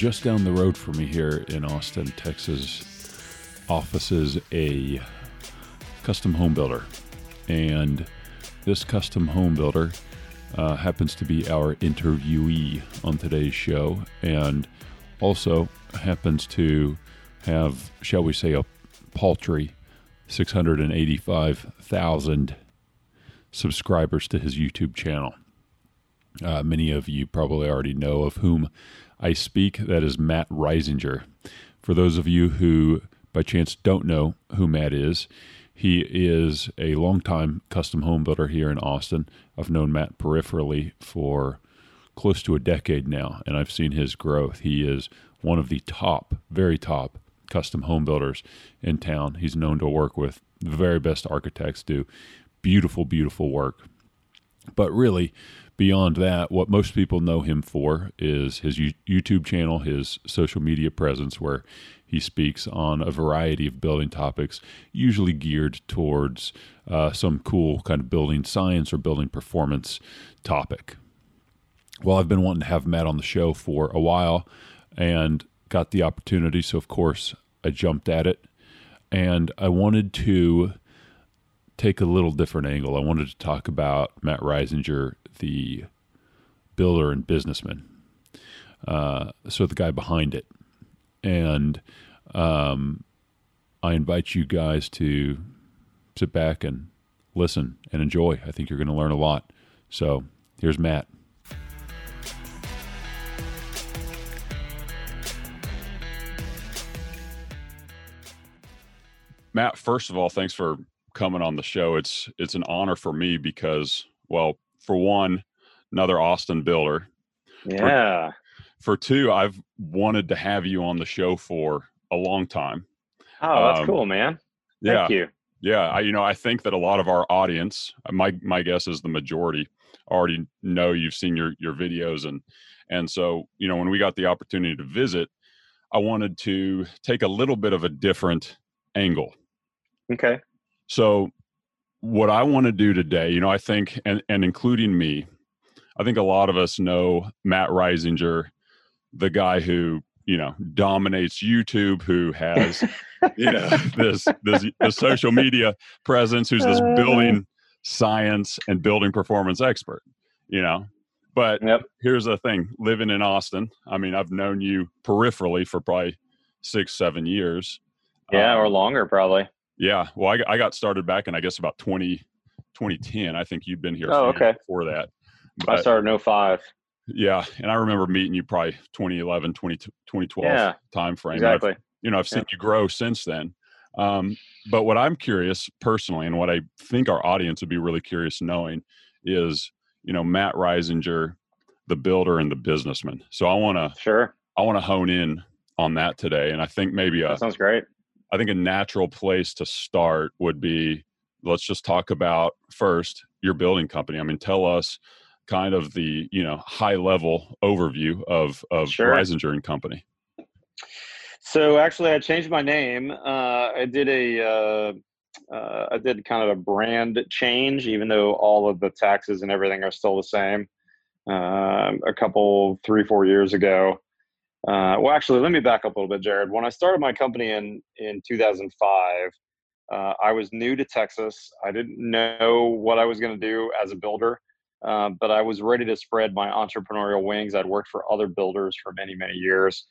just down the road from me here in Austin, Texas, offices a custom home builder. And this custom home builder uh, happens to be our interviewee on today's show and also happens to have, shall we say, a paltry 685,000 subscribers to his YouTube channel. Uh, many of you probably already know of whom I speak. That is Matt Risinger. For those of you who by chance don't know who Matt is, he is a longtime custom home builder here in Austin. I've known Matt peripherally for close to a decade now, and I've seen his growth. He is one of the top, very top custom home builders in town. He's known to work with the very best architects, do beautiful, beautiful work. But really, beyond that, what most people know him for is his YouTube channel, his social media presence, where he speaks on a variety of building topics, usually geared towards uh, some cool kind of building science or building performance topic. Well, I've been wanting to have Matt on the show for a while and got the opportunity. So, of course, I jumped at it. And I wanted to take a little different angle. I wanted to talk about Matt Risinger, the builder and businessman. Uh, so the guy behind it. And um, I invite you guys to sit back and listen and enjoy. I think you're going to learn a lot. So here's Matt. Matt, first of all, thanks for coming on the show. It's it's an honor for me because, well, for one, another Austin builder. Yeah. For, for two, I've wanted to have you on the show for a long time. Oh, that's um, cool, man. Thank yeah, you. Yeah, I, you know, I think that a lot of our audience, my my guess is the majority, already know you've seen your your videos and and so you know when we got the opportunity to visit, I wanted to take a little bit of a different angle. Okay. So what I want to do today, you know, I think, and, and including me, I think a lot of us know Matt Risinger, the guy who, you know, dominates YouTube, who has, you know, this, this, this social media presence, who's this uh. building science and building performance expert, you know. But yep. here's the thing living in Austin, I mean, I've known you peripherally for probably six, seven years. Yeah, um, or longer, probably. Yeah. Well, I, I got started back in, I guess, about 20, 2010. I think you've been here oh, okay. before that. But, I started in 05. Yeah. And I remember meeting you probably 2011, 20, 2012 yeah, time frame. Exactly. I've, you know, I've seen yeah. you grow since then. Um, but what I'm curious personally, and what I think our audience would be really curious knowing is, you know, Matt Risinger, the builder and the businessman. So I want to, sure, I want to hone in on that today. And I think maybe a, that sounds great. I think a natural place to start would be let's just talk about first your building company. I mean, tell us kind of the you know high level overview of of sure. Risinger and Company. So actually, I changed my name. Uh, I did a uh, uh, I did kind of a brand change, even though all of the taxes and everything are still the same. Um, a couple three four years ago, uh, well, actually, let me back up a little bit, Jared. When I started my company in in 2005, uh, I was new to Texas. I didn't know what I was going to do as a builder, uh, but I was ready to spread my entrepreneurial wings. I'd worked for other builders for many, many years.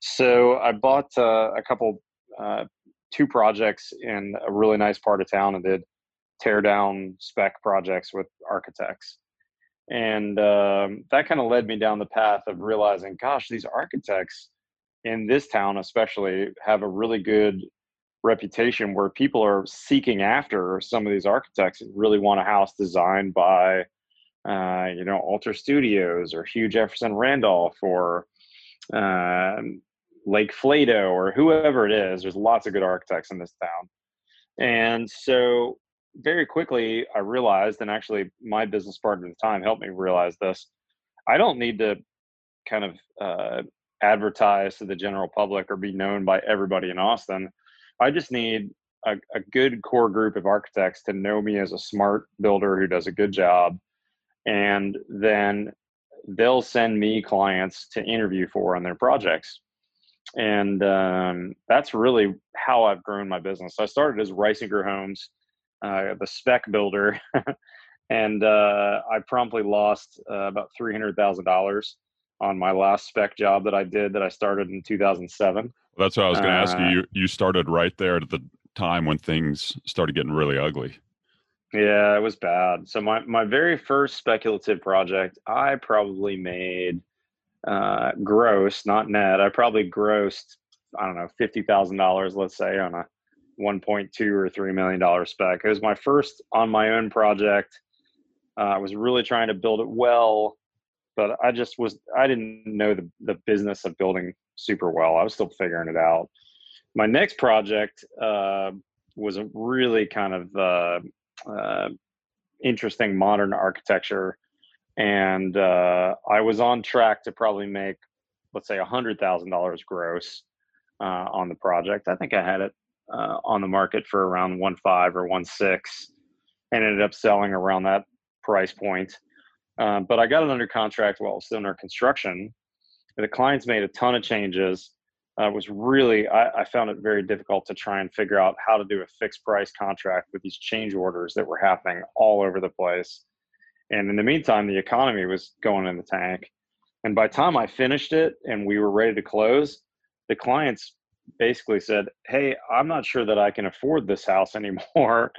So I bought uh, a couple, uh, two projects in a really nice part of town and did tear down spec projects with architects and um, that kind of led me down the path of realizing gosh these architects in this town especially have a really good reputation where people are seeking after some of these architects and really want a house designed by uh, you know alter studios or hugh jefferson randolph or um, lake flato or whoever it is. There's lots of good architects in this town. And so very quickly I realized, and actually my business partner at the time helped me realize this. I don't need to kind of uh, advertise to the general public or be known by everybody in Austin. I just need a, a, good core group of architects to know me as a smart builder who does a good job, and then they'll send me clients to interview for on their projects. And um, that's really how I've grown my business. I started as Risinger Homes, uh, the spec builder, and uh, I promptly lost uh, about three hundred thousand dollars on my last spec job that I did that I started in two thousand seven. That's what I was going to ask you. Uh, you. You started right there at the time when things started getting really ugly. Yeah, it was bad. So my my very first speculative project, I probably made uh, gross, not net. I probably grossed, I don't know, fifty thousand dollars, let's say, on a one point two or three million dollar spec. It was my first on my own project. Uh, I was really trying to build it well, but I just was I didn't know the the business of building super well. I was still figuring it out. My next project uh, was a really kind of uh, uh, interesting modern architecture, and uh, I was on track to probably make, let's say, a hundred thousand dollars gross uh, on the project. I think I had it uh, on the market for around one five or one six, and ended up selling around that price point. Um, but I got it under contract while it was still under construction. The clients made a ton of changes uh, was really I, I, found it very difficult to try and figure out how to do a fixed price contract with these change orders that were happening all over the place and in the meantime the economy was going in the tank and by the time i finished it and we were ready to close the clients basically said hey i'm not sure that i can afford this house anymore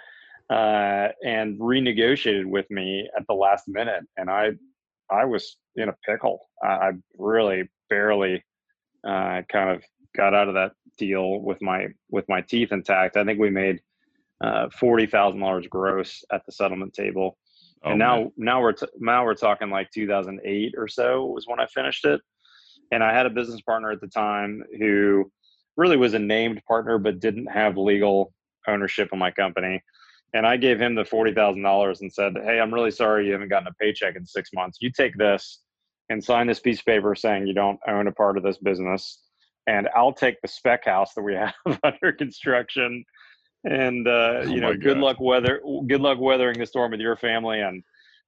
uh, and renegotiated with me at the last minute and i i was in a pickle i, I really barely uh, kind of got out of that deal with my with my teeth intact. I think we made uh, forty thousand dollars gross at the settlement table, oh, and now man. now we're t- now we're talking like 2008 or so was when I finished it. And I had a business partner at the time who really was a named partner but didn't have legal ownership of my company. And I gave him the forty thousand dollars and said, "Hey, I'm really sorry you haven't gotten a paycheck in six months. You take this and sign this piece of paper saying you don't own a part of this business and I'll take the spec house that we have under construction. And uh, oh you know, good luck weather. Good luck weathering the storm with your family, and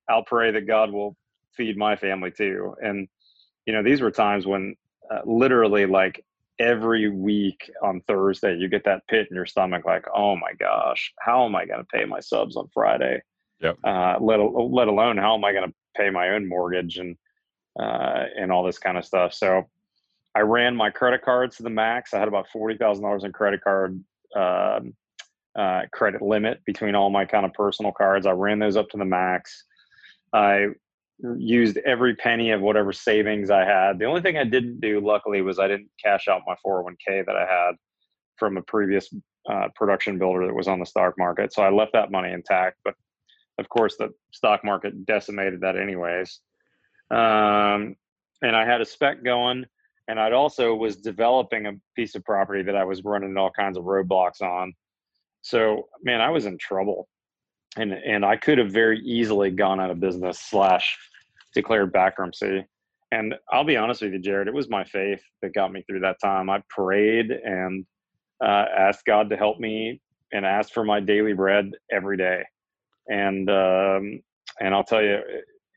I'll pray that God will feed my family too. And you know, these were times when uh, literally, like every week on Thursday, you get that pit in your stomach, like, oh my gosh, how am I going to pay my subs on Friday? Yep. Uh, let let alone how am I going to pay my own mortgage and uh, and all this kind of stuff. So I ran my credit cards to the max. I had about forty thousand dollars in credit card um, uh, credit limit between all my kind of personal cards. I ran those up to the max. I used every penny of whatever savings I had. The only thing I didn't do, luckily, was I didn't cash out my 401k that I had from a previous uh, production builder that was on the stock market. So I left that money intact. But of course, the stock market decimated that anyways. Um, and I had a spec going and I'd also was developing a piece of property that I was running all kinds of roadblocks on. So man, I was in trouble, and and I could have very easily gone out of business slash declared bankruptcy. And I'll be honest with you, Jared, it was my faith that got me through that time. I prayed and uh, asked God to help me and asked for my daily bread every day. And um, and I'll tell you,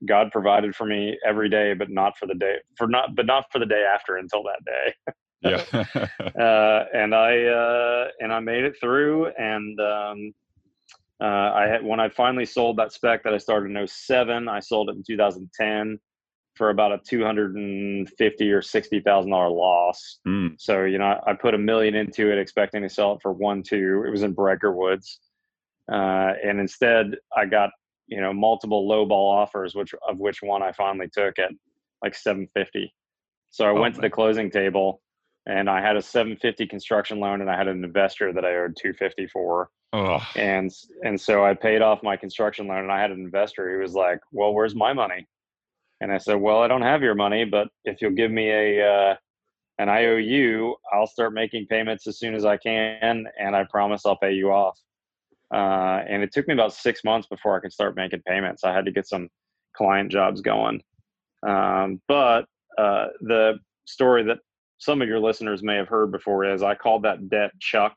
God provided for me every day, but not for the day for not but not for the day after until that day. yeah. uh, and I uh, and I made it through, and um, uh, I had when I finally sold that spec that I started in 07, I sold it in 2010 for about a 250 or sixty thousand dollar loss. Mm. So you know, I, I put a million into it, expecting to sell it for one two. It was in Bryker Woods, uh, and instead I got you know multiple low ball offers which of which one i finally took at like 750 so i oh, went man. to the closing table and i had a 750 construction loan and i had an investor that i owed 250 for oh. and and so i paid off my construction loan and i had an investor who was like well where's my money and i said well i don't have your money but if you'll give me a uh, an iou i'll start making payments as soon as i can and i promise i'll pay you off uh, and it took me about six months before I could start making payments. I had to get some client jobs going. Um, but uh, the story that some of your listeners may have heard before is I called that debt Chuck.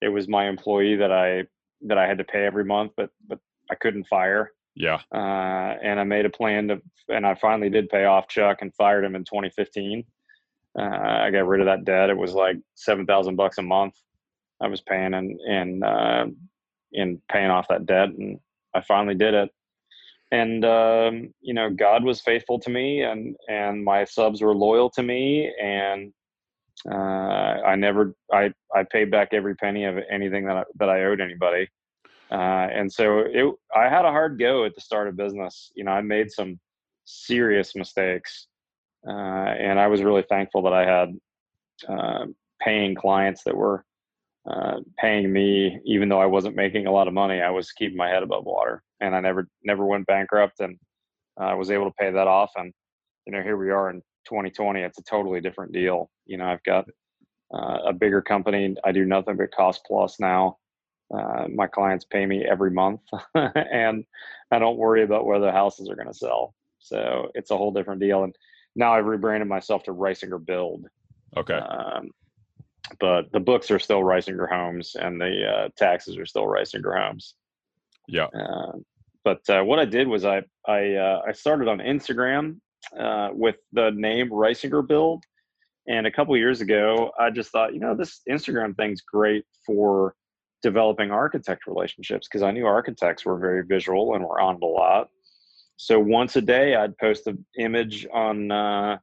It was my employee that I that I had to pay every month, but but I couldn't fire. Yeah. Uh, and I made a plan to, and I finally did pay off Chuck and fired him in 2015. Uh, I got rid of that debt. It was like seven thousand bucks a month I was paying and and uh, in paying off that debt, and I finally did it. And um, you know, God was faithful to me, and and my subs were loyal to me, and uh, I never I I paid back every penny of anything that I, that I owed anybody. Uh, and so it I had a hard go at the start of business. You know, I made some serious mistakes, uh, and I was really thankful that I had uh, paying clients that were uh, paying me, even though I wasn't making a lot of money. I was keeping my head above water, and I never never went bankrupt, and I was able to pay that off. And you know, here we are in 2020. It's a totally different deal. You know, I've got uh, a bigger company. I do nothing but cost plus now. Uh, my clients pay me every month, and I don't worry about whether houses are going to sell. So it's a whole different deal. And now I've rebranded myself to Risinger Build. Okay. Um, but the books are still Risinger Homes, and the uh, taxes are still Risinger Homes. Yeah. Uh, but uh, what I did was I I uh, I started on Instagram uh, with the name Risinger Build, and a couple years ago I just thought you know this Instagram thing's great for developing architect relationships because I knew architects were very visual and were on it a lot. So once a day, I'd post an image on uh,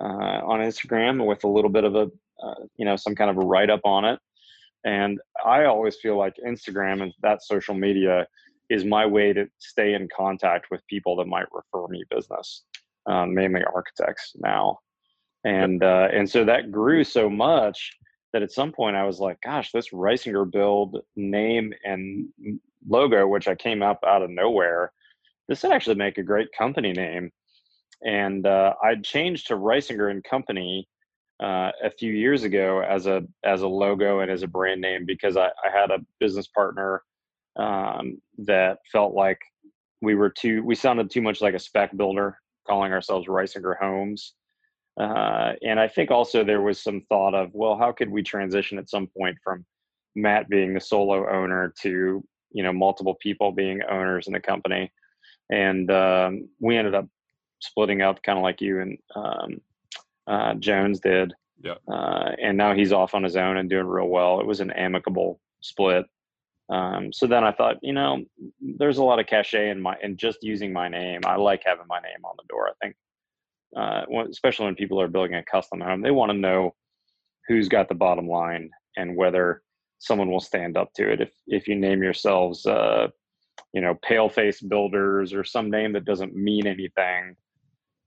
uh, on Instagram with a little bit of a uh, you know some kind of a write up on it. And I always feel like Instagram and that social media is my way to stay in contact with people that might refer me business, um, mainly architects now. And uh, and so that grew so much that at some point I was like, gosh, this Risinger build name and logo, which I came up out of nowhere, this would actually make a great company name. And uh, I changed to Risinger and Company uh, a few years ago as a as a logo and as a brand name because I, I had a business partner um, that felt like we were too we sounded too much like a spec builder calling ourselves Risinger Homes uh, and I think also there was some thought of, well, how could we transition at some point from Matt being the solo owner to, you know, multiple people being owners in the company. And um, we ended up splitting up kind of like you and um, uh, Jones did. Yeah. Uh, and now he's off on his own and doing real well. It was an amicable split. Um, so then I thought, you know, there's a lot of cachet in my in just using my name. I like having my name on the door. I think uh, especially when people are building a custom home, they want to know who's got the bottom line and whether someone will stand up to it. If if you name yourselves, uh, you know, Paleface Builders or some name that doesn't mean anything,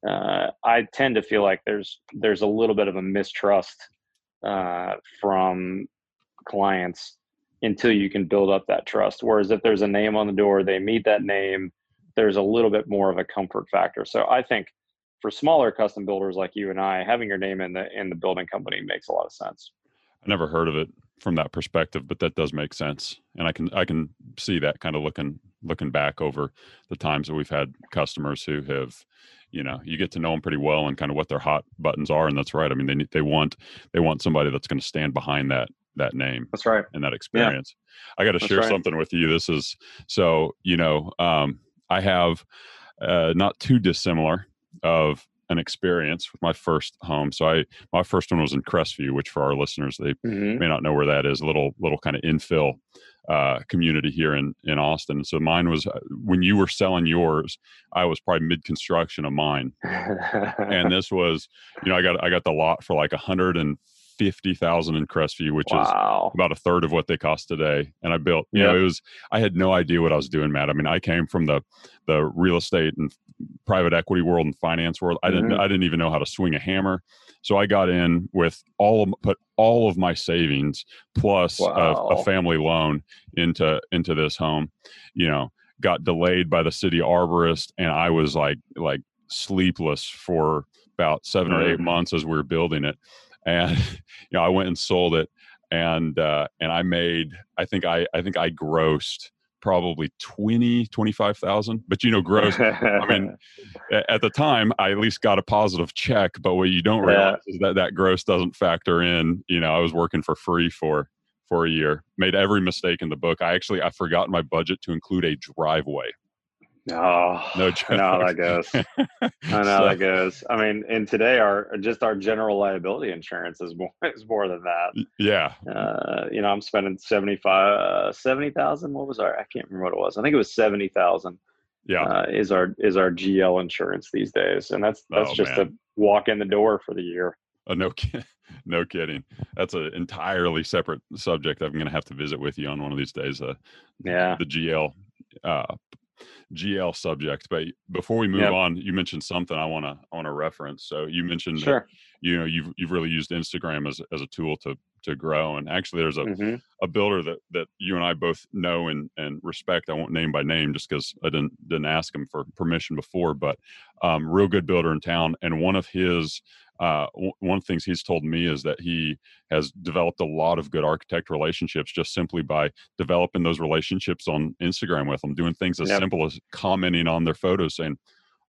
uh, I tend to feel like there's there's a little bit of a mistrust uh, from clients until you can build up that trust. Whereas if there's a name on the door, they meet that name. There's a little bit more of a comfort factor. So I think for smaller custom builders like you and I, having your name in the in the building company makes a lot of sense. I never heard of it from that perspective, but that does make sense, and I can I can see that kind of looking looking back over the times that we've had customers who have, you know, you get to know them pretty well and kind of what their hot buttons are, and that's right. I mean, they they want they want somebody that's going to stand behind that that name. That's right. And that experience. Yeah. I got to share right. something with you. This is so you know um, I have uh, not too dissimilar of an experience with my first home. So I my first one was in Crestview, which for our listeners they mm-hmm. may not know where that is. A little little kind of infill uh, community here in in Austin. So mine was uh, when you were selling yours, I was probably mid construction of mine, and this was you know I got I got the lot for like a hundred and fifty thousand in Crestview, which wow. is about a third of what they cost today. And I built, you yep. know, it was I had no idea what I was doing, Matt. I mean, I came from the the real estate and private equity world and finance world. I didn't mm-hmm. I didn't even know how to swing a hammer. So I got in with all of, put all of my savings plus wow. a, a family loan into into this home. You know, got delayed by the city arborist, and I was like like sleepless for about 7 or eight mm. months as we were building it and you know I went and sold it, and uh, and I made I think I I think I grossed probably 20 25,000 but you know gross I mean at the time I at least got a positive check but what you don't realize yeah. is that that gross doesn't factor in you know I was working for free for for a year made every mistake in the book I actually I forgot my budget to include a driveway Oh, no, I know how that goes. I know so, that goes. I mean, and today our just our general liability insurance is more is more than that. Yeah. Uh, you know, I'm spending 75, uh, 70,000. What was our? I can't remember what it was. I think it was seventy thousand. Yeah. Uh, is our is our GL insurance these days, and that's that's oh, just man. to walk in the door for the year. Oh, no, no kidding. That's an entirely separate subject. I'm going to have to visit with you on one of these days. Uh, yeah, the GL uh, GL subject. But before we move yep. on, you mentioned something I want to I want to reference. So you mentioned sure. That, you know you've you've really used Instagram as as a tool to to grow. And actually, there's a mm-hmm. a builder that that you and I both know and and respect. I won't name by name just because I didn't didn't ask him for permission before, but um, real good builder in town. And one of his uh, one of the things he's told me is that he has developed a lot of good architect relationships just simply by developing those relationships on Instagram with them, doing things as yep. simple as commenting on their photos, saying,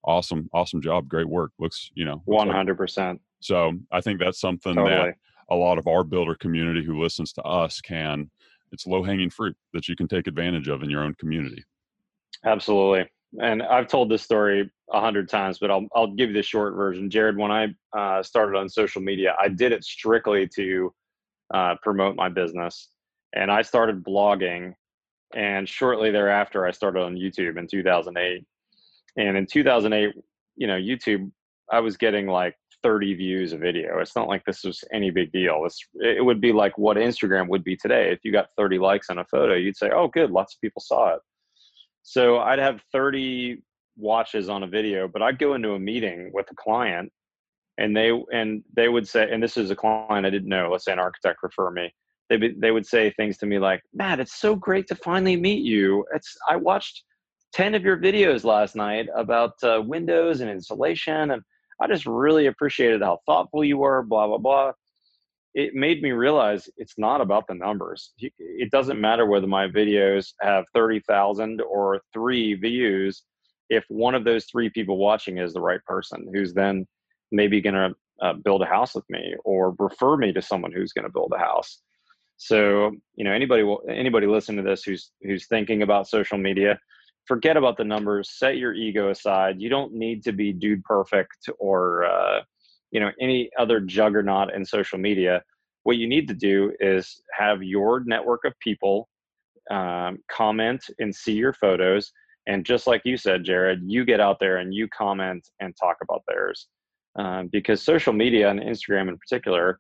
"Awesome, awesome job, great work." Looks, you know, one hundred percent. So I think that's something totally. that a lot of our builder community who listens to us can. It's low hanging fruit that you can take advantage of in your own community. Absolutely and I've told this story a hundred times, but I'll I'll give you the short version. Jared, when I uh, started on social media, I did it strictly to uh, promote my business, and I started blogging, and shortly thereafter, I started on YouTube in 2008. And in 2008, you know, YouTube, I was getting like 30 views a video. It's not like this was any big deal. It's it would be like what Instagram would be today. If you got 30 likes on a photo, you'd say, "Oh, good, lots of people saw it." So I'd have 30 watches on a video, but I'd go into a meeting with a client and they and they would say, and this is a client I didn't know, let's say an architect refer me. They they would say things to me like, "Matt, it's so great to finally meet you. It's I watched 10 of your videos last night about uh, windows and insulation and I just really appreciated how thoughtful you were, blah blah blah." It made me realize it's not about the numbers. It doesn't matter whether my videos have 30,000 or three views. If one of those three people watching is the right person who's then maybe going to uh, build a house with me or refer me to someone who's going to build a house. So, you know, anybody will, anybody listening to this who's who's thinking about social media, forget about the numbers. Set your ego aside. You don't need to be dude perfect or uh, you know any other juggernaut in social media what you need to do is have your network of people um, comment and see your photos. And just like you said jared you get out there and you comment and talk about theirs. Um, because social media and instagram in particular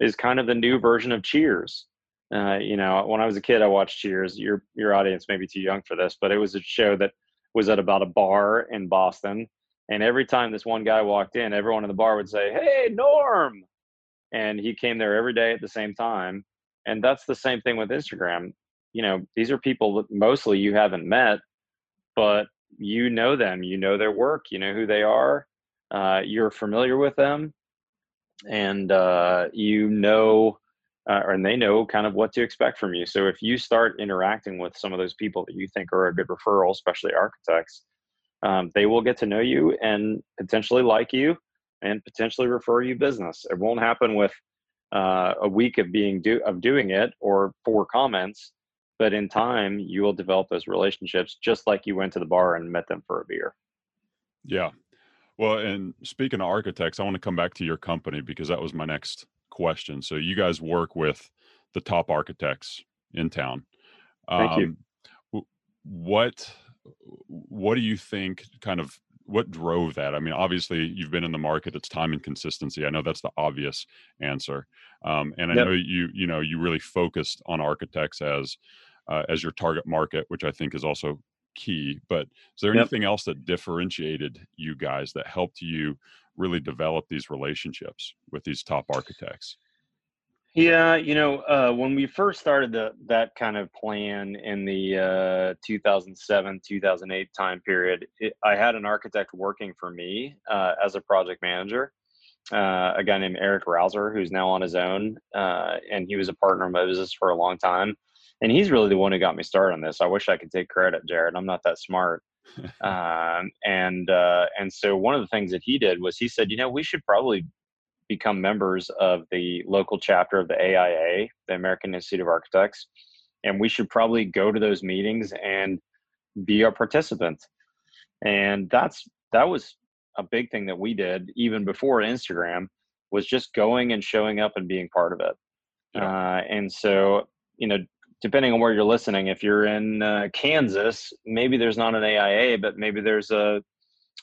is kind of the new version of cheers. Uh, you know when i was a kid i watched cheers. Your your audience may be too young for this but it was a show that was at about a bar in boston and every time this one guy walked in, everyone in the bar would say, Hey, Norm. And he came there every day at the same time. And that's the same thing with Instagram. You know, these are people that mostly you haven't met, but you know them, you know their work, you know who they are, uh, you're familiar with them, and uh, you know, uh, and they know kind of what to expect from you. So if you start interacting with some of those people that you think are a good referral, especially architects, um, they will get to know you and potentially like you and potentially refer you business. It won't happen with uh, a week of being do of doing it or four comments, but in time you will develop those relationships just like you went to the bar and met them for a beer. Yeah. Well, and speaking of architects, I want to come back to your company because that was my next question. So you guys work with the top architects in town. Thank um, you. What what do you think kind of what drove that? I mean, obviously you've been in the market. It's time and consistency. I know that's the obvious answer, um, and I yep. know you you know you really focused on architects as uh, as your target market, which I think is also key. But is there yep. anything else that differentiated you guys that helped you really develop these relationships with these top architects? Yeah, you know, uh, when we first started the, that kind of plan in the uh, 2007 2008 time period, it, I had an architect working for me uh, as a project manager, uh, a guy named Eric Rouser, who's now on his own, uh, and he was a partner in my business for a long time. And he's really the one who got me started on this. I wish I could take credit, Jared. I'm not that smart. um, and uh, and so one of the things that he did was he said, you know, we should probably become members of the local chapter of the AIA, the American Institute of Architects, and we should probably go to those meetings and be a participant. and that's that was a big thing that we did even before Instagram was just going and showing up and being part of it. Yeah. Uh, and so, you know, depending on where you're listening, if you're in uh, Kansas, maybe there's not an AIA, but maybe there's a,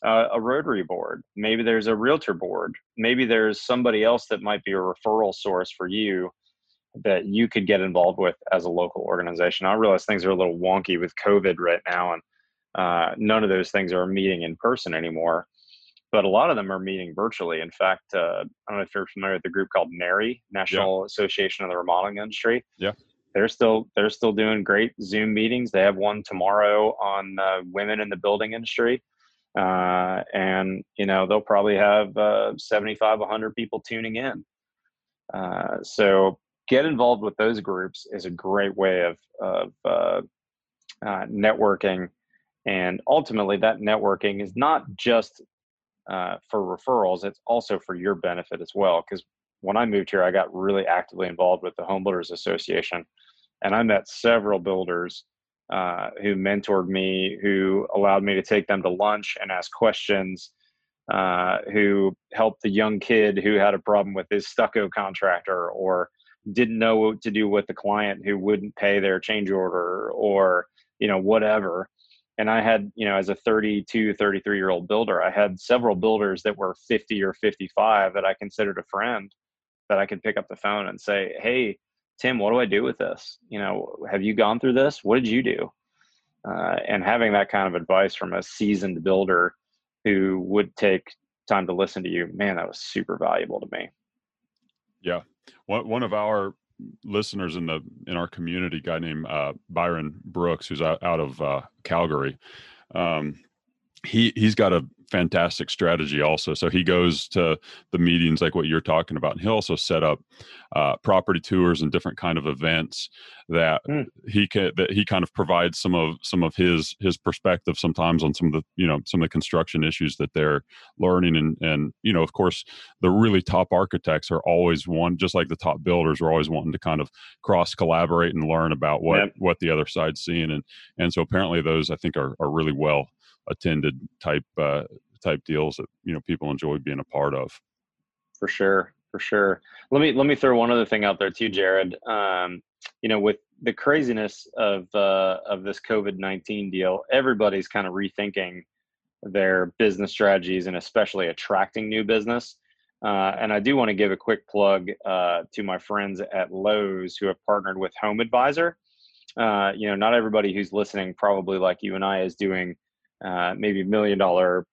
a, a Rotary board, maybe there's a realtor board, maybe there's somebody else that might be a referral source for you that you could get involved with as a local organization. I realize things are a little wonky with COVID right now, and uh, none of those things are meeting in person anymore but a lot of them are meeting virtually. In fact, uh, I don't know if you're familiar with the group called NARI National yeah. Association of the Remodeling Industry. Yeah, they're still they're still doing great Zoom meetings. They have one tomorrow on uh, women in the building industry, uh, and you know they'll probably have uh, 75, 100 people tuning in. Uh, so get involved with those groups is a great way of of uh, networking and ultimately that networking is not just uh, for referrals, it's also for your benefit as well. Because when I moved here, I got really actively involved with the Home Builders Association, and I met several builders uh, who mentored me, who allowed me to take them to lunch and ask questions, uh, who helped the young kid who had a problem with his stucco contractor or didn't know what to do with the client who wouldn't pay their change order or you know whatever. And i had you know as a 32 33 year old builder i had several builders that were 50 or 55 that i considered a friend that i could pick up the phone and say hey tim what do i do with this? You know have you gone through this? What did you do? Uh, and having that kind of advice from a seasoned builder who would take time to listen to you man that was super valuable to me. Yeah. One, one of our listeners in the in our community, guy named uh, Byron Brooks, who's out, out of uh, Calgary. Um, he he's got a fantastic strategy also. So he goes to the meetings like what you're talking about, and he also set up uh, property tours and different kind of events that mm. he can that he kind of provides some of some of his his perspective sometimes on some of the you know some of the construction issues that they're learning and and you know of course the really top architects are always one just like the top builders are always wanting to kind of cross collaborate and learn about what yep. what the other side's seeing and and so apparently those I think are are really well attended type uh, type deals that you know people enjoy being a part of. For sure, for sure. Let me let me throw one other thing out there too, Jared. Um, you know, with the craziness of uh, of this COVID nineteen deal, everybody's kind of rethinking their business strategies and especially attracting new business. Uh, and I do want to give a quick plug uh, to my friends at Lowe's who have partnered with Home Advisor. Uh, you know, not everybody who's listening, probably like you and I, is doing uh, maybe million dollar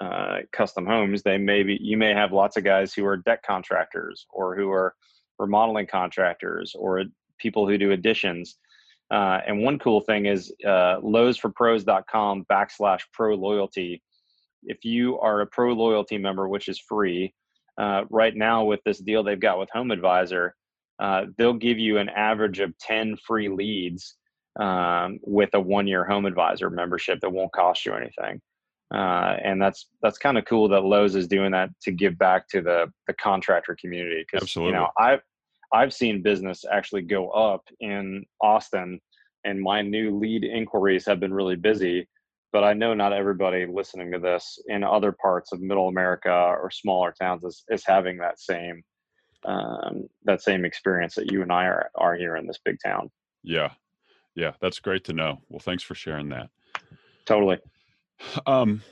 uh, custom homes, they maybe you may have lots of guys who are deck contractors or who are remodeling contractors or people who do additions. Uh, and one cool thing is uh, lowesforpros.com backslash pro loyalty. If you are a pro loyalty member, which is free, uh, right now with this deal they've got with Home Advisor, uh, they'll give you an average of 10 free leads um, with a one year home advisor membership that won't cost you anything. Uh, and that's that's kind of cool that Lowe's is doing that to give back to the the contractor community because you know I've I've seen business actually go up in Austin, and my new lead inquiries have been really busy. But I know not everybody listening to this in other parts of Middle America or smaller towns is, is having that same um, that same experience that you and I are are here in this big town. Yeah, yeah, that's great to know. Well, thanks for sharing that. Totally. Um,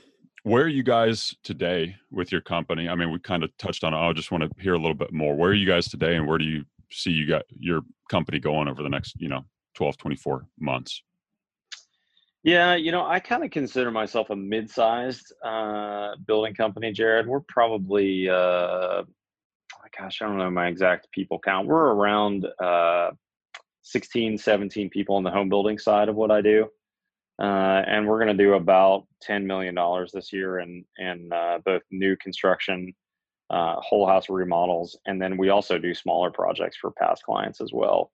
where are you guys today with your company? I mean, we kind of touched on it. I just want to hear a little bit more. Where are you guys today and where do you see you got your company going over the next, you know, 12, 24 months? Yeah, you know, I kind of consider myself a mid-sized uh, building company, Jared. We're probably, uh, gosh, I don't know my exact people count. We're around uh, 16, 17 people on the home building side of what I do. Uh, and we're going to do about $10 million this year in, in uh, both new construction, uh, whole house remodels, and then we also do smaller projects for past clients as well.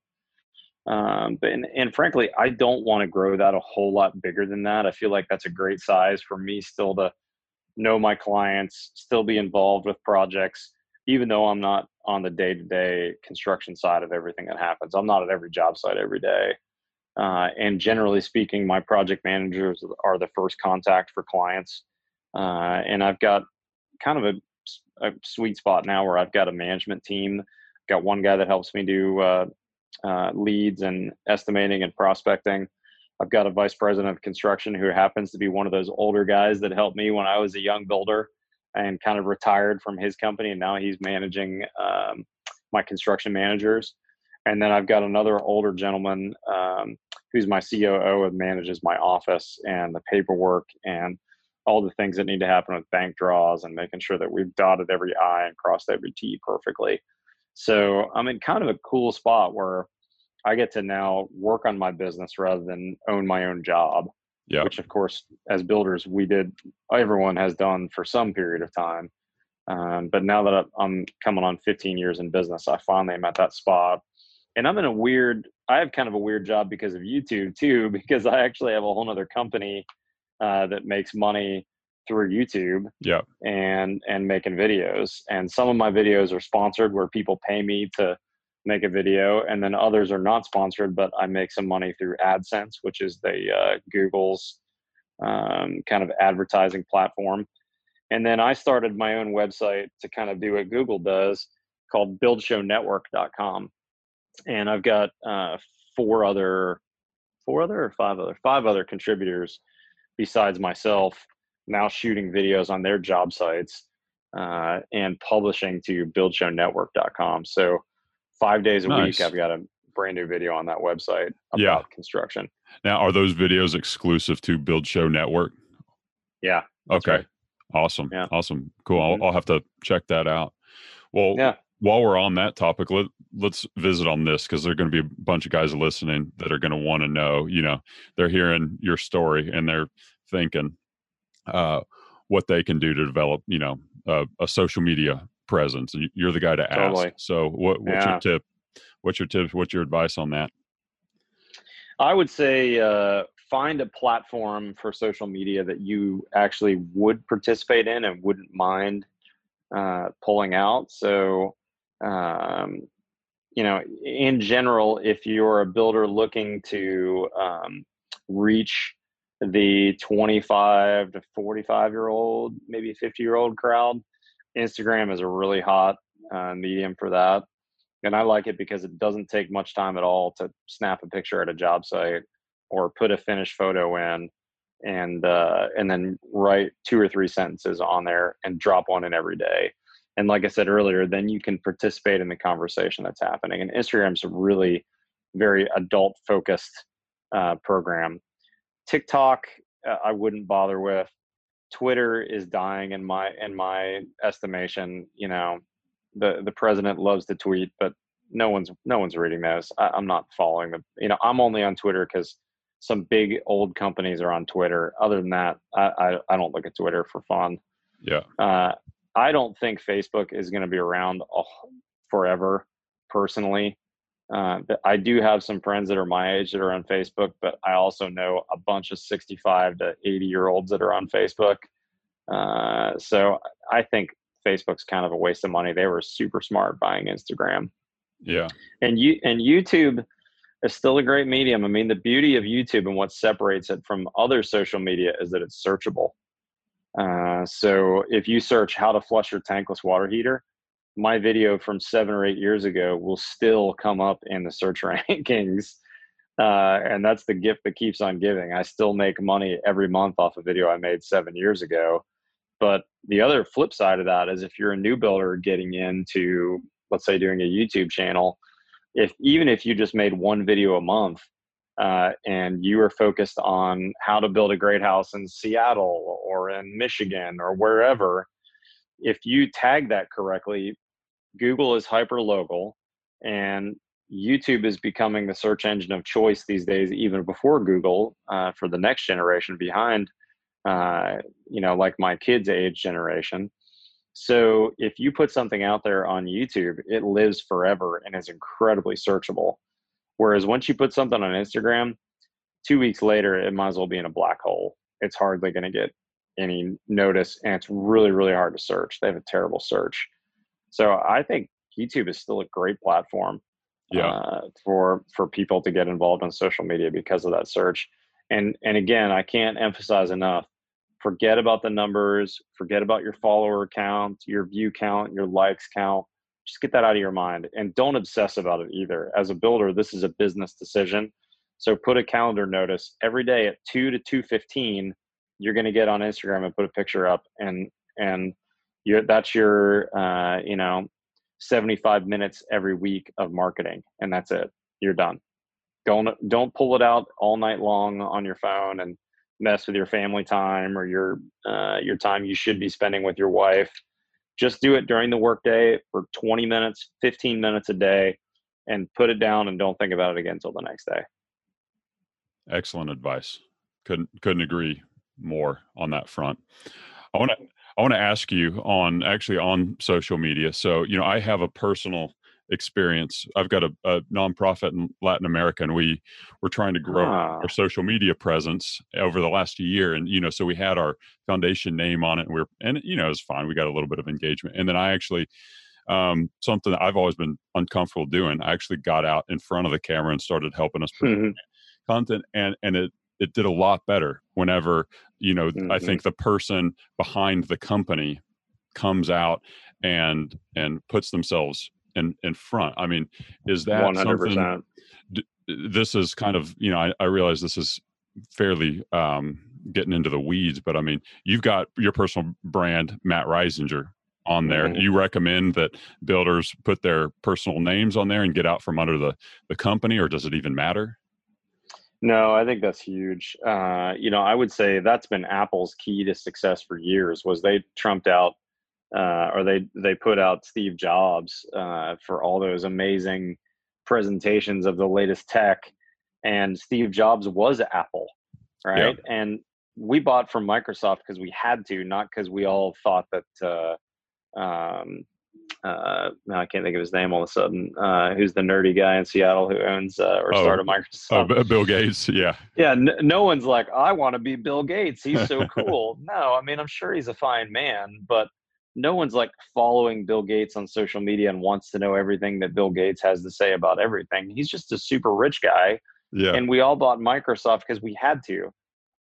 Um, but, and, and frankly, I don't want to grow that a whole lot bigger than that. I feel like that's a great size for me still to know my clients, still be involved with projects, even though I'm not on the day to day construction side of everything that happens. I'm not at every job site every day. Uh, and generally speaking, my project managers are the first contact for clients. Uh, and I've got kind of a, a, sweet spot now where I've got a management team. Got one guy that helps me do uh, uh, leads and estimating and prospecting. I've got a vice president of construction who happens to be one of those older guys that helped me when I was a young builder and kind of retired from his company. And now he's managing um, my construction managers. And then I've got another older gentleman um, who's my COO and manages my office and the paperwork and all the things that need to happen with bank draws and making sure that we've dotted every I and crossed every T perfectly. So I'm in kind of a cool spot where I get to now work on my business rather than own my own job. Yeah. Which, of course, as builders, we did, everyone has done for some period of time. Um, but now that I'm coming on 15 years in business, I finally am at that spot and I'm in a weird. I have kind of a weird job because of YouTube too, because I actually have a whole other company uh, that makes money through YouTube. Yeah. And and making videos, and some of my videos are sponsored, where people pay me to make a video, and then others are not sponsored, but I make some money through AdSense, which is the uh, Google's um, kind of advertising platform. And then I started my own website to kind of do what Google does, called BuildShowNetwork.com and I've got uh, four other, four other or five other, five other contributors besides myself now shooting videos on their job sites uh, and publishing to BuildShowNetwork.com. So five days a nice. week, I've got a brand new video on that website about yeah. construction. Now, are those videos exclusive to Build Show Network? Yeah. Okay. Right. Awesome. Yeah. Awesome. Cool. Mm-hmm. I'll, I'll have to check that out. Well, yeah while we're on that topic, let, let's visit on this because there are going to be a bunch of guys listening that are going to want to know. You know, they're hearing your story and they're thinking uh, what they can do to develop, you know, uh, a social media presence. And you're the guy to ask. Totally. So, what, what's yeah. your tip? What's your tip? What's your advice on that? I would say uh, find a platform for social media that you actually would participate in and wouldn't mind uh, pulling out. So um, you know, in general, if you're a builder looking to um, reach the 25 to 45 year old, maybe 50 year old crowd, Instagram is a really hot uh, medium for that. And I like it because it doesn't take much time at all to snap a picture at a job site or put a finished photo in and uh, and then write two or three sentences on there and drop one in every day and like i said earlier then you can participate in the conversation that's happening and instagram's a really very adult focused uh, program tiktok uh, i wouldn't bother with twitter is dying in my in my estimation you know. The the president loves to tweet but no one's no one's reading those I, i'm not following them you know i'm only on twitter because some big old companies are on twitter. Other than that i i, I don't look at twitter for fun. Yeah. Uh, I don't think Facebook is going to be around forever, personally. Uh, I do have some friends that are my age that are on Facebook, but I also know a bunch of 65 to 80 year olds that are on Facebook. Uh, so I think Facebook's kind of a waste of money. They were super smart buying Instagram. Yeah. And you and YouTube is still a great medium. I mean, the beauty of YouTube and what separates it from other social media is that it's searchable. Uh, so if you search how to flush your tankless water heater, my video from seven or eight years ago will still come up in the search rankings. Uh, and that's the gift that keeps on giving. I still make money every month off a video I made seven years ago. But the other flip side of that is if you're a new builder getting into, let's say, doing a YouTube channel, if even if you just made one video a month, uh, and you are focused on how to build a great house in Seattle or in Michigan or wherever, if you tag that correctly, Google is hyper local and YouTube is becoming the search engine of choice these days, even before Google uh, for the next generation behind, uh, you know, like my kids' age generation. So if you put something out there on YouTube, it lives forever and is incredibly searchable. Whereas once you put something on Instagram, two weeks later, it might as well be in a black hole. It's hardly going to get any notice, and it's really, really hard to search. They have a terrible search. So I think YouTube is still a great platform. yeah. uh, for for people to get involved on social media because of that search. And and again, I can't emphasize enough. Forget about the numbers. Forget about your follower count, your view count, your likes count. Just get that out of your mind, and don't obsess about it either. As a builder, this is a business decision. So put a calendar notice every day at two to two fifteen. You're going to get on Instagram and put a picture up, and and you that's your uh, you know 75 minutes every week of marketing and that's it. You're done. Don't don't pull it out all night long on your phone and mess with your family time or your uh, your time you should be spending with your wife. Just do it during the workday for 20 minutes 15 minutes a day and put it down and don't think about it again until the next day. Excellent advice. Couldn't couldn't agree more on that front. I want to I want to ask you on actually on social media. So, you know, I have a personal experience. I've got a, a nonprofit in Latin America, and we were trying to grow ah. our social media presence over the last year. And you know, so we had our foundation name on it, and we are and you know, it was fine. We got a little bit of engagement, and then I actually um, something that I've always been uncomfortable doing. I actually got out in front of the camera and started helping us mm-hmm. content, and and it it did a lot better whenever you know mm-hmm. i think the person behind the company comes out and and puts themselves in in front i mean is that 100%. something this is kind of you know I, I realize this is fairly um getting into the weeds but i mean you've got your personal brand matt risinger on there mm-hmm. you recommend that builders put their personal names on there and get out from under the the company or does it even matter no, I think that's huge. Uh, you know, I would say that's been Apple's key to success for years. Was they trumped out, uh, or they they put out Steve Jobs uh, for all those amazing presentations of the latest tech, and Steve Jobs was Apple, right? Yep. And we bought from Microsoft because we had to, not because we all thought that uh, um, uh, I can't think of his name all of a sudden. Uh, who's the nerdy guy in Seattle who owns uh, or oh, started oh, Microsoft? Oh, Bill Gates. Yeah. Yeah. N- no one's like, I want to be Bill Gates. He's so cool. no, I mean, I'm sure he's a fine man, but no one's like following Bill Gates on social media and wants to know everything that Bill Gates has to say about everything. He's just a super rich guy. Yeah. And we all bought Microsoft because we had to.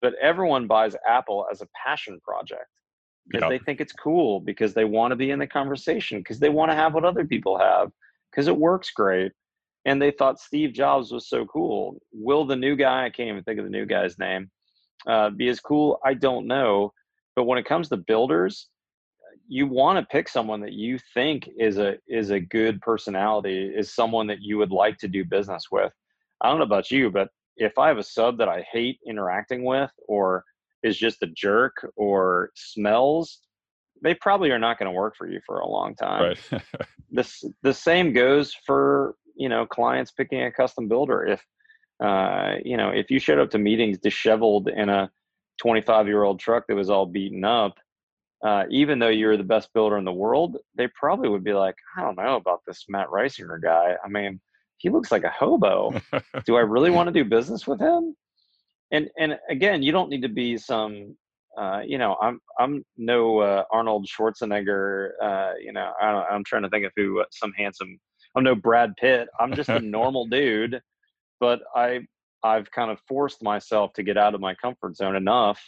But everyone buys Apple as a passion project because yep. they think it's cool because they want to be in the conversation because they want to have what other people have because it works great. And they thought steve jobs was so cool. Will the new guy i can't even think of the new guy's name uh, be as cool? I don't know. But when it comes to builders you want to pick someone that you think is a is a good personality is someone that you would like to do business with. I don't know about you but if i have a sub that i hate interacting with or is just a jerk or smells, they probably are not going to work for you for a long time. Right. this the same goes for you know clients picking a custom builder. If uh, you know if you showed up to meetings disheveled in a 25 year old truck that was all beaten up, uh, even though you're the best builder in the world, they probably would be like, I don't know about this Matt Risinger guy. I mean, he looks like a hobo. do I really want to do business with him? And and again, you don't need to be some. Uh, you know, I'm I'm no uh, Arnold Schwarzenegger. Uh, you know, I am trying to think of who uh, some handsome. I'm no Brad Pitt. I'm just a normal dude, but I I've kind of forced myself to get out of my comfort zone enough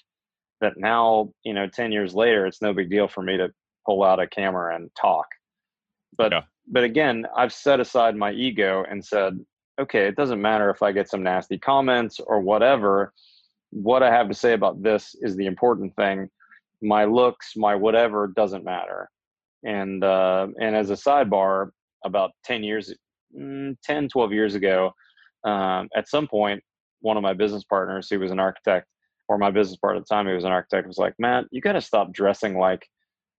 that now you know 10 years later it's no big deal for me to pull out a camera and talk but yeah. but again i've set aside my ego and said okay, it doesn't matter if I get some nasty comments or whatever. What I have to say about this is the important thing. My looks, my whatever doesn't matter. And uh, and as a sidebar, about 10 years, mm, 10, 12 years ago, um, at some point, one of my business partners, who was an architect, or my business partner at the time, who was an architect, was like, Matt, you got to stop dressing like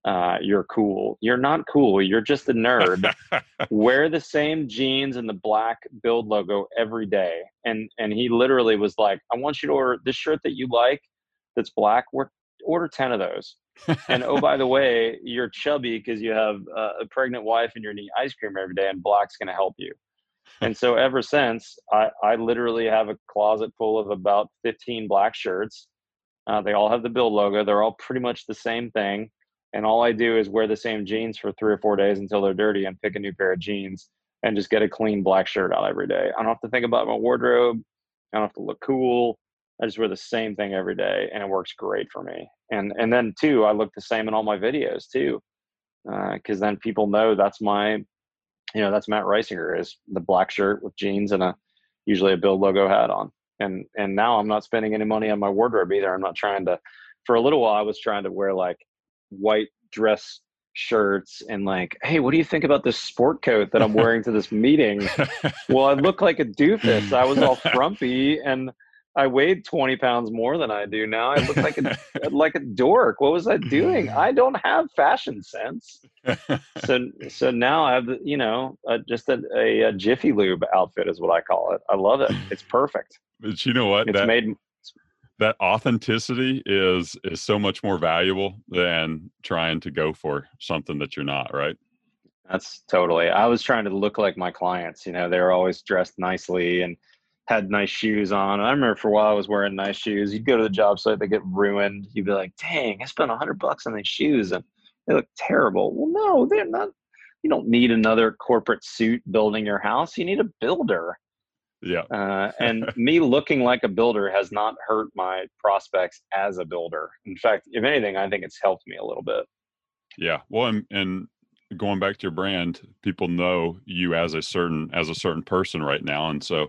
uh, you're cool. You're not cool. You're just a nerd. Wear the same jeans and the black build logo every day. And and he literally was like, I want you to order this shirt that you like that's black. order ten of those. and oh, by the way, you're chubby because you have a pregnant wife and you're eating ice cream every day, and black's going to help you. and so ever since, I, I literally have a closet full of about 15 black shirts. Uh, they all have the build logo. They're all pretty much the same thing and all I do is wear the same jeans for three or four days until they're dirty and pick a new pair of jeans. and just get a clean black shirt out every day. I don't have to think about my wardrobe. I don't have to look cool. I just wear the same thing every day, and it works great for me. And and then too, I look the same in all my videos too, because uh, then people know that's my, you know, that's Matt Risinger is the black shirt with jeans and a usually a Build logo hat on. And and now I'm not spending any money on my wardrobe either. I'm not trying to. For a little while, I was trying to wear like white dress shirts and like, hey, what do you think about this sport coat that I'm wearing to this meeting? well, I look like a doofus. I was all frumpy and I weighed 20 pounds more than I do now. I look like a like a dork. What was I doing? I don't have fashion sense. so so now I have you know uh, just a, a, a, Jiffy Lube outfit is what I call it. I love it. It's perfect. But you know what? It's that, made that authenticity is is so much more valuable than trying to go for something that you're not. Right. That's totally. I was trying to look like my clients. You know, they were always dressed nicely and had nice shoes on. I remember for a while I was wearing nice shoes. You'd go to the job site, they get ruined. You'd be like, dang, I spent a hundred bucks on these shoes and they look terrible. Well, no, they're not. You don't need another corporate suit building your house. You need a builder. Yeah. uh, and me looking like a builder has not hurt my prospects as a builder. In fact, if anything, I think it's helped me a little bit. Yeah. Well, and, and going back to your brand, people know you as a certain as a certain person right now, and so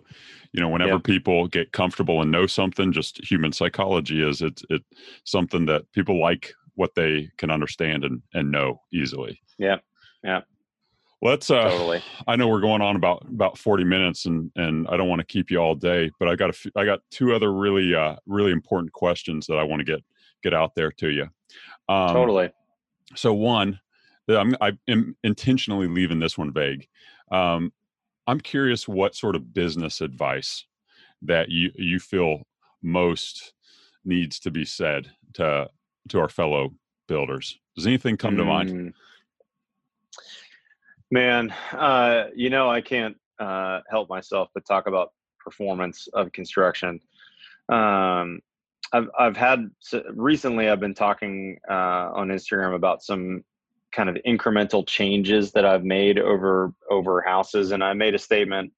you know whenever people get comfortable and know something, just human psychology is it's it something that people like what they can understand and and know easily. Yeah, yeah. Let's uh totally. I know we're going on about about 40 minutes and and I don't want to keep you all day, but I got a I got two other really uh really important questions that I want to get get out there to you. Um, totally. So one, I'm, I'm intentionally leaving this one vague. Um, I'm curious what sort of business advice that you you feel most needs to be said to to our fellow builders. Does anything come mm. to mind? Man, uh, you know I can't uh, help myself but talk about performance of construction. Um, I've I've had recently. I've been talking uh, on Instagram about some kind of incremental changes that I've made over over houses, and I made a statement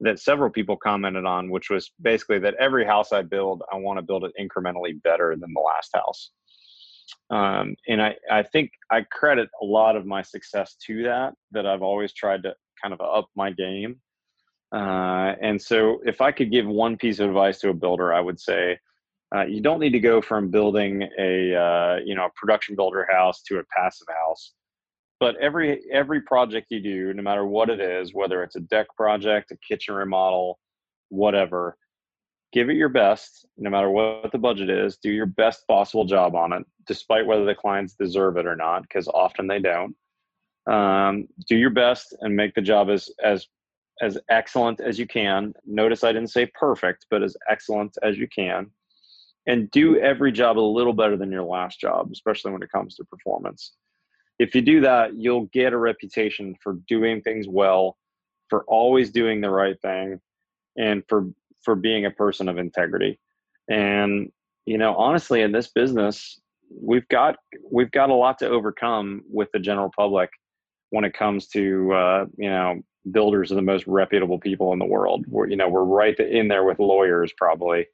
that several people commented on, which was basically that every house I build, I want to build it incrementally better than the last house. Um, and I, I think I credit a lot of my success to that, that I've always tried to kind of up my game. Uh, and so if I could give one piece of advice to a builder, I would say, uh, you don't need to go from building a uh, you know a production builder house to a passive house. But every every project you do, no matter what it is, whether it's a deck project, a kitchen remodel, whatever, give it your best. No matter what the budget is, do your best possible job on it, despite whether the clients deserve it or not, because often they don't. Um, do your best and make the job as as as excellent as you can. Notice I didn't say perfect, but as excellent as you can and do every job a little better than your last job, especially when it comes to performance. If you do that, you'll get a reputation for doing things well, for always doing the right thing, and for for being a person of integrity. And you know, honestly, in this business, we've got we've got a lot to overcome with the general public when it comes to uh, you know builders are the most reputable people in the world. We're you know we're right in there with lawyers probably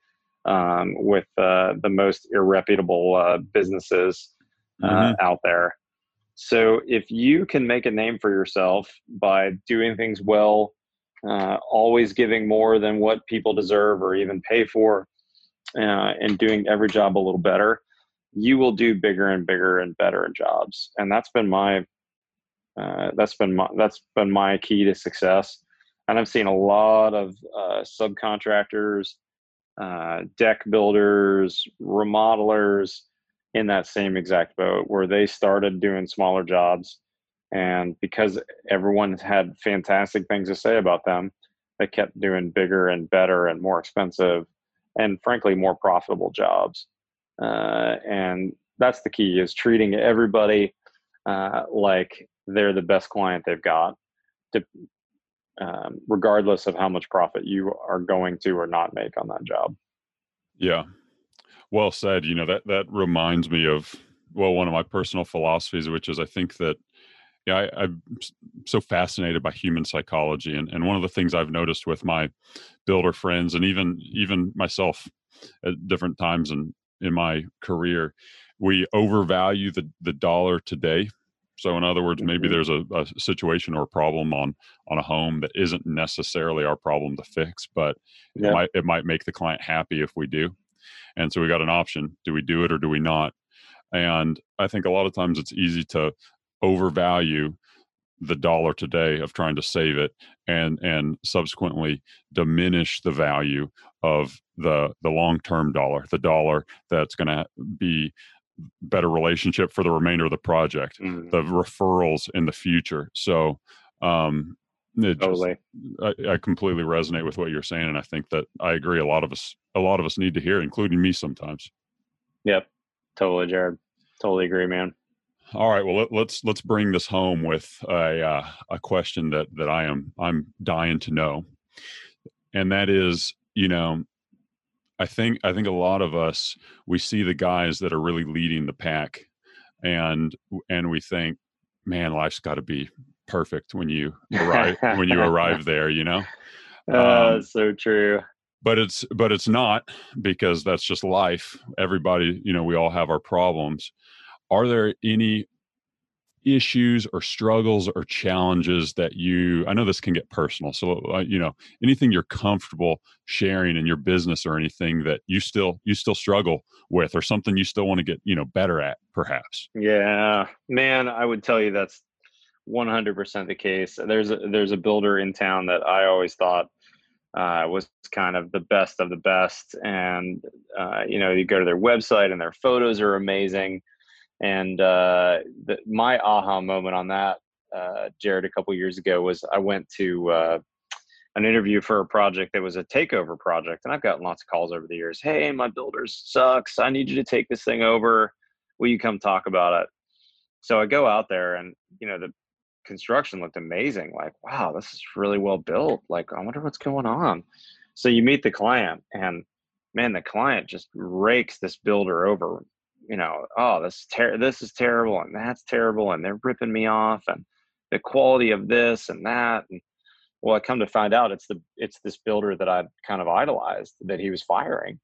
um, with uh, the most irreputable uh, businesses uh, mm-hmm. out there. So if you can make a name for yourself by doing things well, uh, always giving more than what people deserve or even pay for, uh, and doing every job a little better, you will do bigger and bigger and better jobs. And that's been my that's been my that's been my key to success. And I've seen a lot of subcontractors uh, deck builders, remodelers in that same exact boat where they started doing smaller jobs. And because everyone had fantastic things to say about them, they kept doing bigger and better and more expensive and frankly more profitable jobs. Uh, and that's the key is treating everybody uh, like they're the best client they've got to um, regardless of how much profit you are going to or not make on that job. Yeah, well said. You know that that reminds me of well one of my personal philosophies, which is I think that yeah, I, I'm so fascinated by human psychology, and, and one of the things I've noticed with my builder friends, and even even myself, at different times in in my career, we overvalue the the dollar today. So, in other words, maybe Mhm. there's a, a situation or a problem on on a home that isn't necessarily our problem to fix, but it might it might make the client happy if we do. And so we got an option: do we do it or do we not? And I think a lot of times it's easy to overvalue the dollar today of trying to save it and and subsequently diminish the value of the the long-term dollar the dollar that's going to be better relationship for the remainder of the project Mm, the referrals in the future so um it just, totally. I, I completely resonate with what you're saying and i think that i agree a lot of us a lot of us need to hear including me sometimes Yep. Totally, Jared. Totally agree, man. All right. Well, let, let's let's bring this home with a uh, a question that that I am I'm dying to know, and that is, you know, I think I think a lot of us we see the guys that are really leading the pack, and and we think, man, life's got to be perfect when you arrive when you arrive there, you know. Uh, Um, so true. but it's but it's not because that's just life everybody you know we all have our problems are there any issues or struggles or challenges that you i know this can get personal so uh, you know anything you're comfortable sharing in your business or anything that you still you still struggle with or something you still want to get you know better at perhaps Yeah, man, I would tell you that's 100% the case. There's a, there's a builder in town that I always thought uh, was kind of the best of the best, and uh, you know, you go to their website and their photos are amazing. And uh, the, my aha moment on that, uh, Jared, a couple years ago was I went to uh, an interview for a project that was a takeover project, and I've gotten lots of calls over the years. Hey, my builder sucks. I need you to take this thing over. Will you come talk about it? So I go out there, and you know the construction looked amazing. Like, wow, this is really well built. Like, I wonder what's going on. So you meet the client, and man, the client just rakes this builder over. You know, oh, this is ter- this is terrible, and that's terrible, and they're ripping me off, and the quality of this and that, and well, I come to find out it's the it's this builder that I kind of idolized that he was firing,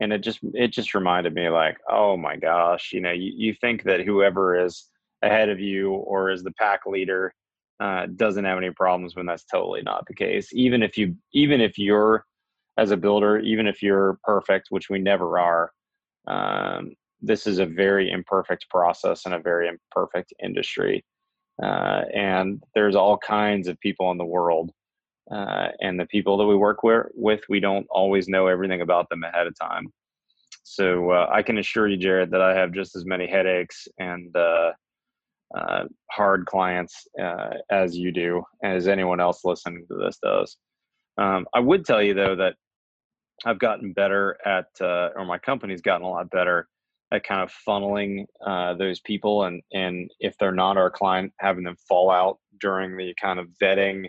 and it just it just reminded me like, oh my gosh, you know, you, you think that whoever is ahead of you or is the pack leader uh, doesn't have any problems when that's totally not the case. Even if you even if you're as a builder, even if you're perfect, which we never are, um, this is a very imperfect process and a very imperfect industry uh, and there's all kinds of people in the world uh, and the people that we work with, we don't always know everything about them ahead of time. So uh, i can assure you jared that i have just as many headaches and uh, uh, hard clients uh, as you do as anyone else listening to this does. Um, i would tell you though that i've gotten better at or my company's gotten a lot better at kind of funneling uh, those people and and if they're not our client having them fall out during the kind of vetting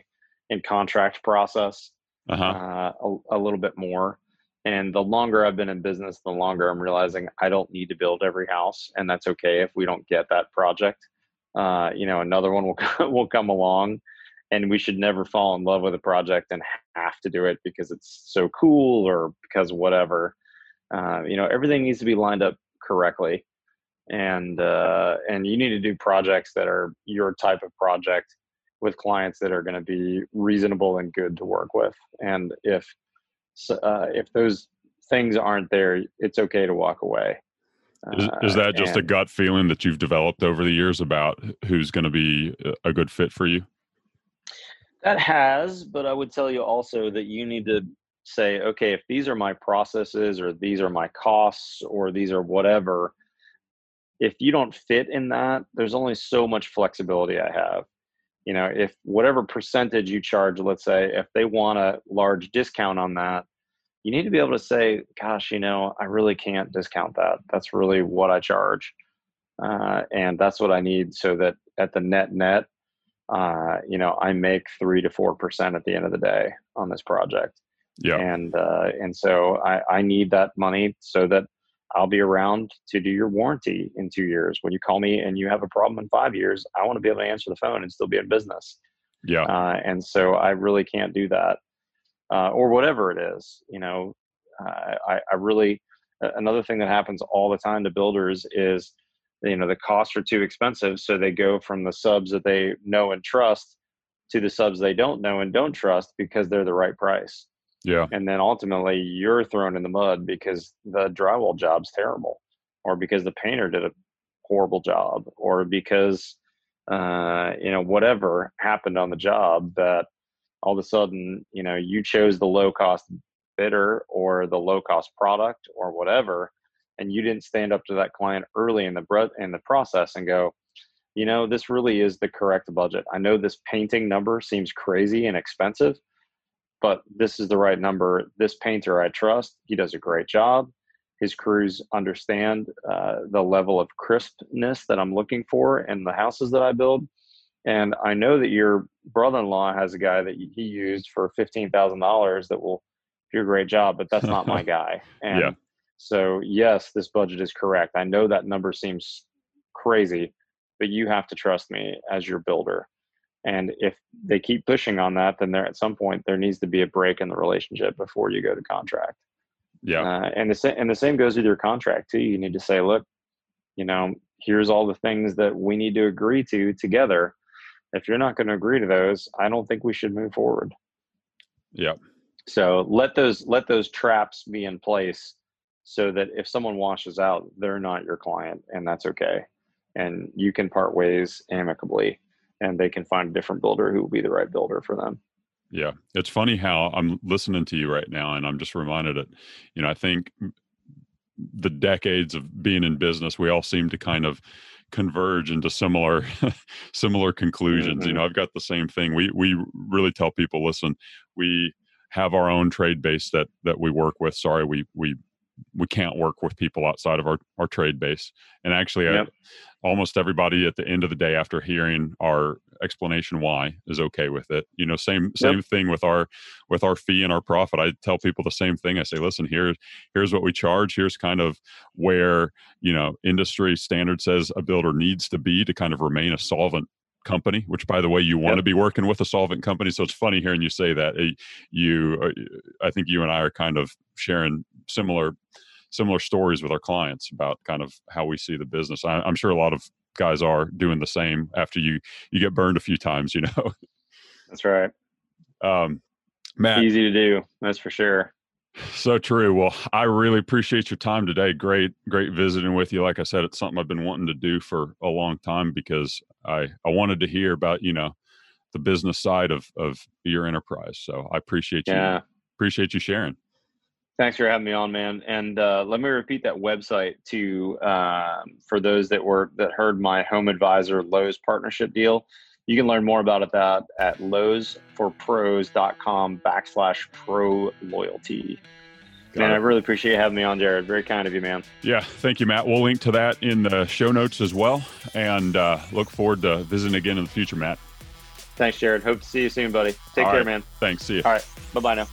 and contract process uh-huh. uh, a, a little bit more. And the longer i've been in business the longer i'm realizing i don't need to build every house and that's okay if we don't get that project. Uh, you know another one will come, will come along and we should never fall in love with a project and have to do it because it's so cool or because whatever. Uh, you know everything needs to be lined up correctly. And uh, and you need to do projects that are your type of project with clients that are going to be reasonable and good to work with. And if uh, if those things aren't there it's okay to walk away. Is, is Uh, that just a gut feeling that you've developed over the years about who's going to be a good fit for you? That has, but I would tell you also that you need to say, okay, if these are my processes or these are my costs or these are whatever, if you don't fit in that, there's only so much flexibility I have. You know, if whatever percentage you charge, let's say, if they want a large discount on that, you need to be able to say, gosh, you know, I really can't discount that. That's really what I charge. Uh, and that's what I need so that at the net net, uh, you know, I make three to four percent at the end of the day on this project, yeah and uh, and so I, I need that money so that I'll be around to do your warranty in two years. When you call me and you have a problem in five years, I want to be able to answer the phone and still be in business. Yeah. Uh, and so I really can't do that, uh, or whatever it is. You know, I, I really another thing that happens all the time to builders is you know the costs are too expensive, so they go from the subs that they know and trust to the subs they don't know and don't trust because they're the right price. Yeah. And then ultimately you're thrown in the mud because the drywall job's terrible or because the painter did a horrible job or because uh, you know whatever happened on the job that all of a sudden you know you chose the low cost bidder or the low cost product or whatever and you didn't stand up to that client early in the in the process and go you know this really is the correct budget i know this painting number seems crazy and expensive but this is the right number. This painter I trust. He does a great job. His crews understand uh, the level of crispness that I'm looking for in the houses that I build. And I know that your brother-in-law has a guy that he used for fifteen thousand dollars that will do a great job, but that's not my guy. And yeah. so, yes, this budget is correct. I know that number seems crazy, but you have to trust me as your builder. And if they keep pushing on that, then there at some point there needs to be a break in the relationship before you go to contract. Yeah. Uh, and the same and the same goes with your contract too. You need to say, look, you know, here's all the things that we need to agree to together. If you're not going to agree to those, I don't think we should move forward. Yeah. So let those let those traps be in place so that if someone washes out, they're not your client, and that's okay. And you can part ways amicably and they can find a different builder who will be the right builder for them. Yeah. It's funny how I'm listening to you right now and I'm just reminded that, you know, I think the decades of being in business, we all seem to kind of converge into similar similar conclusions. Mm-hmm. You know, I've got the same thing. We we really tell people, listen, we have our own trade base that that we work with. Sorry, we we we can't work with people outside of our, our trade base. And actually, yep. I, almost everybody at the end of the day, after hearing our explanation why, is okay with it. You know, same same yep. thing with our with our fee and our profit. I tell people the same thing. I say, listen, here's here's what we charge. Here's kind of where you know industry standard says a builder needs to be to kind of remain a solvent company which by the way you want yep. to be working with a solvent company so it's funny hearing you say that you uh, i think you and i are kind of sharing similar similar stories with our clients about kind of how we see the business. I, am sure a lot of guys are doing the same after you you get burned a few times. You know. That's right. Um, Matt, easy to do. That's for sure. So true. Well, I really appreciate your time today. Great, great visiting with you. Like I said, it's something I've been wanting to do for a long time because I I wanted to hear about you know the business side of of your enterprise. So I appreciate you. Yeah. Appreciate you sharing. Thanks for having me on, man. And uh, let me repeat that website to um, for those that were that heard my Home Advisor Lowe's partnership deal. You can learn more about it that at lowesforpros.com backslash pro loyalty. Man, I really appreciate having me on, Jared. Very kind of you, man. Yeah, thank you, Matt. We'll link to that in the show notes as well, and uh, look forward to visiting again in the future, Matt. Thanks, Jared. Hope to see you soon, buddy. Take All care, right. man. Thanks. See you. All right. Bye bye now.